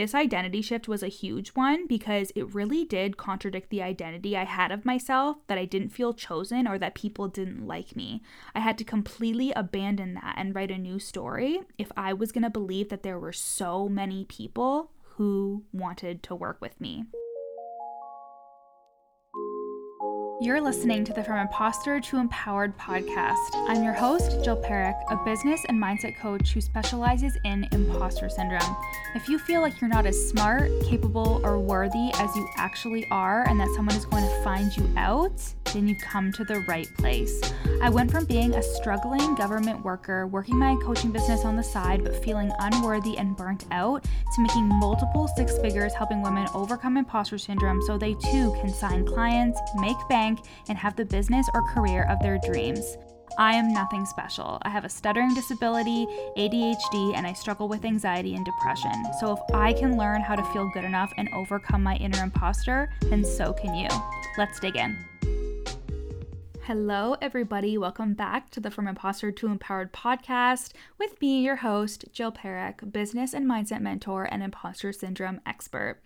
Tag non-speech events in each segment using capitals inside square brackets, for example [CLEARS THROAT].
this identity shift was a huge one because it really did contradict the identity I had of myself that I didn't feel chosen or that people didn't like me. I had to completely abandon that and write a new story if I was going to believe that there were so many people who wanted to work with me. You're listening to the From Imposter to Empowered podcast. I'm your host, Jill Parekh, a business and mindset coach who specializes in imposter syndrome. If you feel like you're not as smart, capable, or worthy as you actually are, and that someone is going to find you out, then you've come to the right place. I went from being a struggling government worker, working my coaching business on the side, but feeling unworthy and burnt out, to making multiple six figures helping women overcome imposter syndrome so they too can sign clients, make bank, and have the business or career of their dreams. I am nothing special. I have a stuttering disability, ADHD, and I struggle with anxiety and depression. So if I can learn how to feel good enough and overcome my inner imposter, then so can you. Let's dig in. Hello, everybody. Welcome back to the From Imposter to Empowered podcast with me, your host, Jill Parekh, business and mindset mentor and imposter syndrome expert.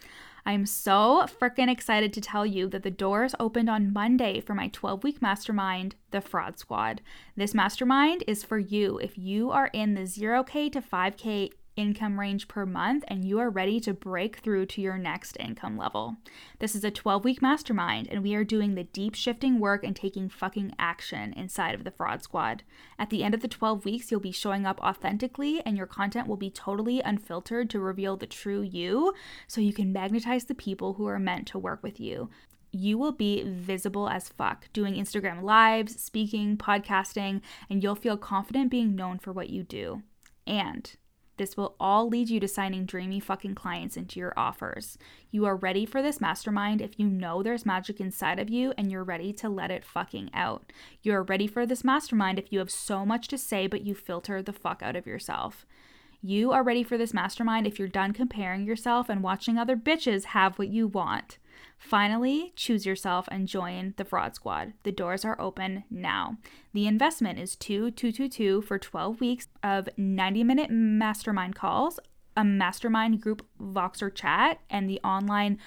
I'm so freaking excited to tell you that the doors opened on Monday for my 12 week mastermind, The Fraud Squad. This mastermind is for you if you are in the 0K to 5K income range per month and you are ready to break through to your next income level. This is a 12 week mastermind and we are doing the deep shifting work and taking fucking action inside of the fraud squad. At the end of the 12 weeks, you'll be showing up authentically and your content will be totally unfiltered to reveal the true you so you can magnetize the people who are meant to work with you you will be visible as fuck doing Instagram lives, speaking, podcasting, and you'll feel confident being known for what you do. And this will all lead you to signing dreamy fucking clients into your offers. You are ready for this mastermind if you know there's magic inside of you and you're ready to let it fucking out. You are ready for this mastermind if you have so much to say but you filter the fuck out of yourself. You are ready for this mastermind if you're done comparing yourself and watching other bitches have what you want. Finally, choose yourself and join the Fraud Squad. The doors are open now. The investment is 2222 for 12 weeks of 90 minute mastermind calls, a mastermind group Voxer chat, and the online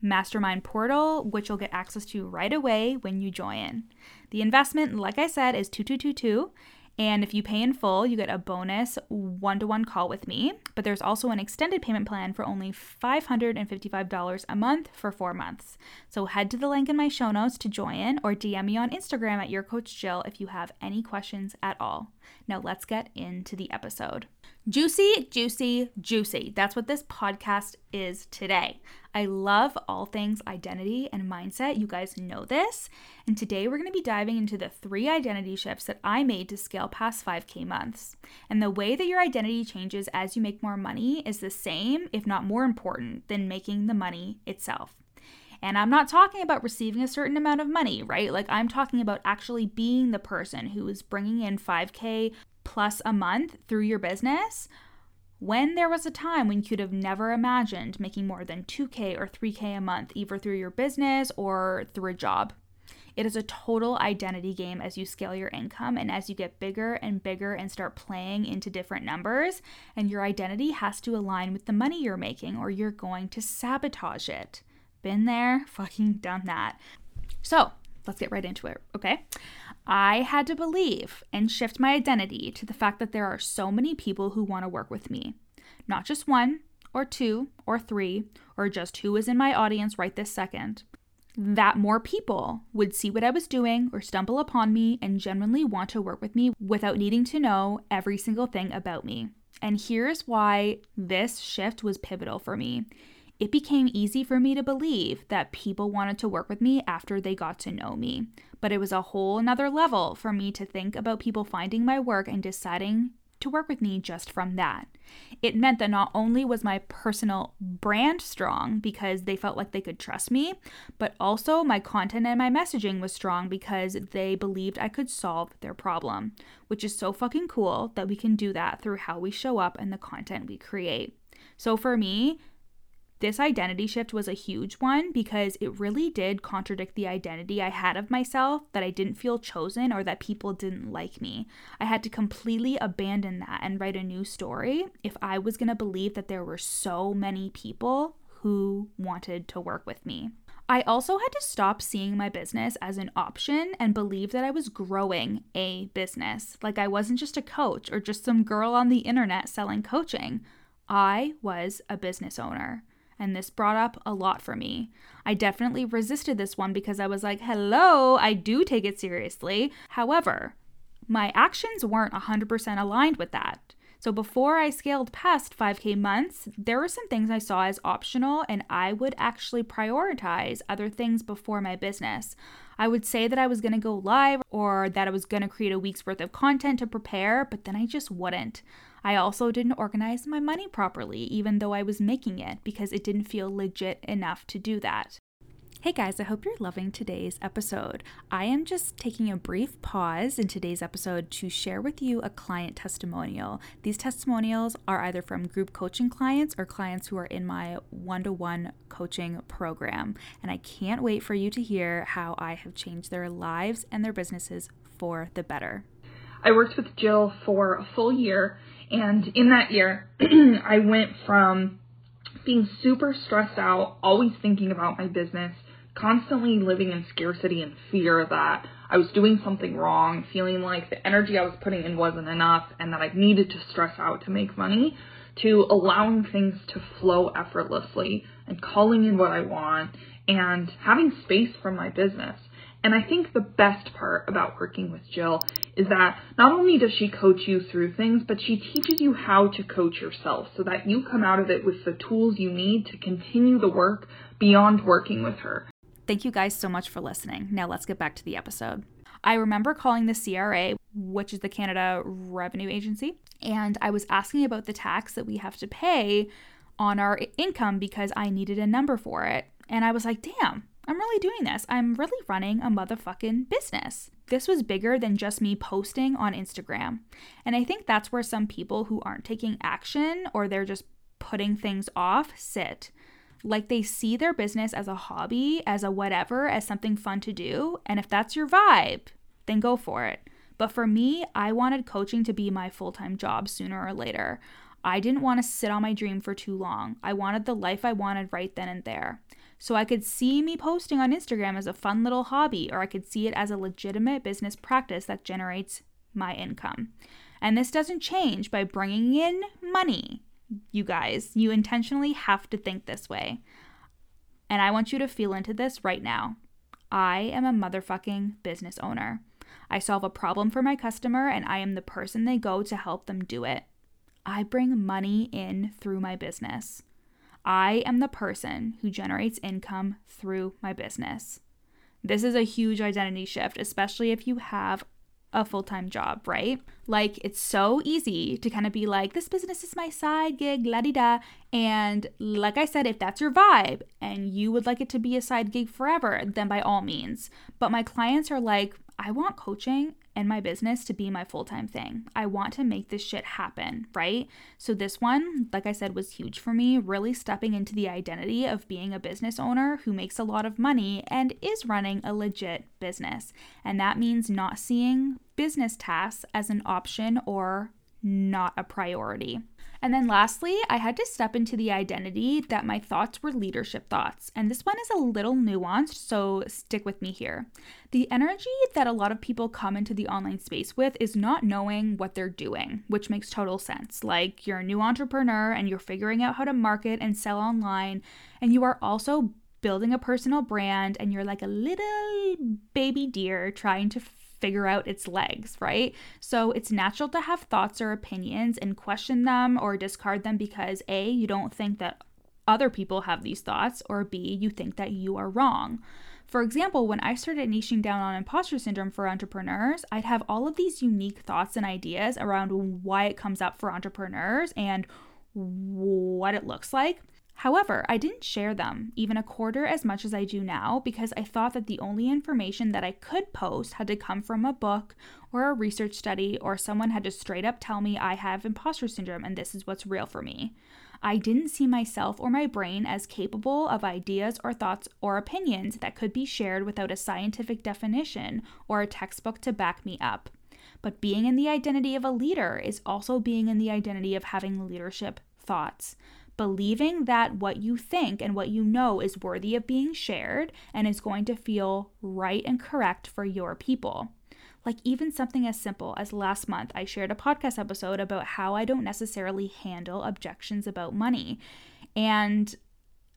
mastermind portal, which you'll get access to right away when you join. The investment, like I said, is 2222 and if you pay in full, you get a bonus one to one call with me. But there's also an extended payment plan for only $555 a month for four months. So head to the link in my show notes to join or DM me on Instagram at your coach Jill if you have any questions at all. Now let's get into the episode. Juicy, juicy, juicy. That's what this podcast is today. I love all things identity and mindset. You guys know this. And today we're going to be diving into the three identity shifts that I made to scale past 5K months. And the way that your identity changes as you make more money is the same, if not more important, than making the money itself. And I'm not talking about receiving a certain amount of money, right? Like, I'm talking about actually being the person who is bringing in 5K plus a month through your business when there was a time when you could have never imagined making more than 2K or 3K a month, either through your business or through a job. It is a total identity game as you scale your income and as you get bigger and bigger and start playing into different numbers. And your identity has to align with the money you're making or you're going to sabotage it. Been there, fucking done that. So let's get right into it, okay? I had to believe and shift my identity to the fact that there are so many people who want to work with me. Not just one, or two, or three, or just who is in my audience right this second. That more people would see what I was doing or stumble upon me and genuinely want to work with me without needing to know every single thing about me. And here's why this shift was pivotal for me it became easy for me to believe that people wanted to work with me after they got to know me. But it was a whole another level for me to think about people finding my work and deciding to work with me just from that. It meant that not only was my personal brand strong because they felt like they could trust me, but also my content and my messaging was strong because they believed I could solve their problem, which is so fucking cool that we can do that through how we show up and the content we create. So for me, This identity shift was a huge one because it really did contradict the identity I had of myself that I didn't feel chosen or that people didn't like me. I had to completely abandon that and write a new story if I was going to believe that there were so many people who wanted to work with me. I also had to stop seeing my business as an option and believe that I was growing a business. Like I wasn't just a coach or just some girl on the internet selling coaching. I was a business owner. And this brought up a lot for me. I definitely resisted this one because I was like, hello, I do take it seriously. However, my actions weren't 100% aligned with that. So before I scaled past 5K months, there were some things I saw as optional, and I would actually prioritize other things before my business. I would say that I was gonna go live or that I was gonna create a week's worth of content to prepare, but then I just wouldn't. I also didn't organize my money properly, even though I was making it, because it didn't feel legit enough to do that. Hey guys, I hope you're loving today's episode. I am just taking a brief pause in today's episode to share with you a client testimonial. These testimonials are either from group coaching clients or clients who are in my one to one coaching program. And I can't wait for you to hear how I have changed their lives and their businesses for the better. I worked with Jill for a full year and in that year, [CLEARS THROAT] I went from being super stressed out, always thinking about my business, constantly living in scarcity and fear that I was doing something wrong, feeling like the energy I was putting in wasn't enough and that I needed to stress out to make money, to allowing things to flow effortlessly and calling in what I want and having space for my business. And I think the best part about working with Jill is that not only does she coach you through things, but she teaches you how to coach yourself so that you come out of it with the tools you need to continue the work beyond working with her. Thank you guys so much for listening. Now let's get back to the episode. I remember calling the CRA, which is the Canada Revenue Agency, and I was asking about the tax that we have to pay on our income because I needed a number for it. And I was like, damn, I'm really doing this. I'm really running a motherfucking business. This was bigger than just me posting on Instagram. And I think that's where some people who aren't taking action or they're just putting things off sit. Like they see their business as a hobby, as a whatever, as something fun to do. And if that's your vibe, then go for it. But for me, I wanted coaching to be my full time job sooner or later. I didn't want to sit on my dream for too long. I wanted the life I wanted right then and there. So I could see me posting on Instagram as a fun little hobby, or I could see it as a legitimate business practice that generates my income. And this doesn't change by bringing in money. You guys, you intentionally have to think this way. And I want you to feel into this right now. I am a motherfucking business owner. I solve a problem for my customer and I am the person they go to help them do it. I bring money in through my business. I am the person who generates income through my business. This is a huge identity shift, especially if you have a full time job, right? Like, it's so easy to kind of be like, this business is my side gig, la di da. And like I said, if that's your vibe and you would like it to be a side gig forever, then by all means. But my clients are like, I want coaching and my business to be my full time thing. I want to make this shit happen, right? So, this one, like I said, was huge for me, really stepping into the identity of being a business owner who makes a lot of money and is running a legit business. And that means not seeing business tasks as an option or not a priority. And then lastly, I had to step into the identity that my thoughts were leadership thoughts. And this one is a little nuanced, so stick with me here. The energy that a lot of people come into the online space with is not knowing what they're doing, which makes total sense. Like you're a new entrepreneur and you're figuring out how to market and sell online, and you are also building a personal brand and you're like a little baby deer trying to figure out its legs, right? So it's natural to have thoughts or opinions and question them or discard them because A, you don't think that other people have these thoughts, or B, you think that you are wrong. For example, when I started niching down on imposter syndrome for entrepreneurs, I'd have all of these unique thoughts and ideas around why it comes up for entrepreneurs and what it looks like. However, I didn't share them, even a quarter as much as I do now, because I thought that the only information that I could post had to come from a book or a research study, or someone had to straight up tell me I have imposter syndrome and this is what's real for me. I didn't see myself or my brain as capable of ideas or thoughts or opinions that could be shared without a scientific definition or a textbook to back me up. But being in the identity of a leader is also being in the identity of having leadership thoughts. Believing that what you think and what you know is worthy of being shared and is going to feel right and correct for your people. Like, even something as simple as last month, I shared a podcast episode about how I don't necessarily handle objections about money. And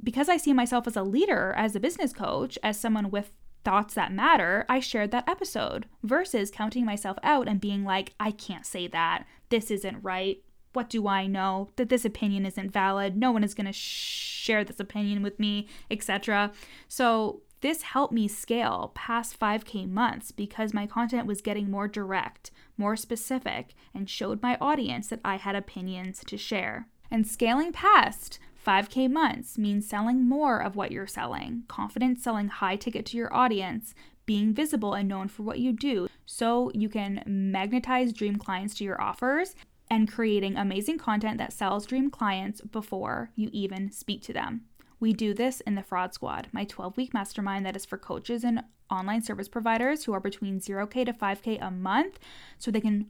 because I see myself as a leader, as a business coach, as someone with thoughts that matter, I shared that episode versus counting myself out and being like, I can't say that. This isn't right. What do I know? That this opinion isn't valid. No one is going to share this opinion with me, etc. So, this helped me scale past 5K months because my content was getting more direct, more specific, and showed my audience that I had opinions to share. And scaling past 5K months means selling more of what you're selling, confident selling high ticket to your audience, being visible and known for what you do so you can magnetize dream clients to your offers and creating amazing content that sells dream clients before you even speak to them. We do this in the Fraud Squad, my 12 week mastermind that is for coaches and online service providers who are between 0K to 5K a month so they can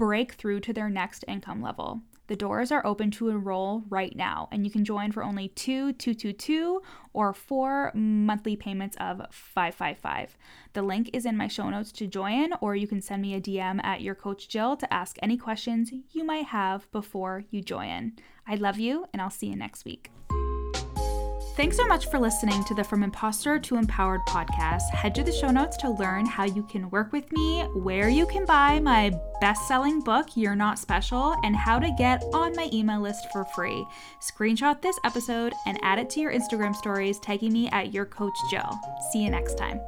break through to their next income level. The doors are open to enroll right now, and you can join for only two, two, two, two, or four monthly payments of five, five, five. The link is in my show notes to join, or you can send me a DM at your coach Jill to ask any questions you might have before you join. I love you, and I'll see you next week. Thanks so much for listening to the From Imposter to Empowered podcast. Head to the show notes to learn how you can work with me, where you can buy my best selling book, You're Not Special, and how to get on my email list for free. Screenshot this episode and add it to your Instagram stories, tagging me at Your Coach Jill. See you next time.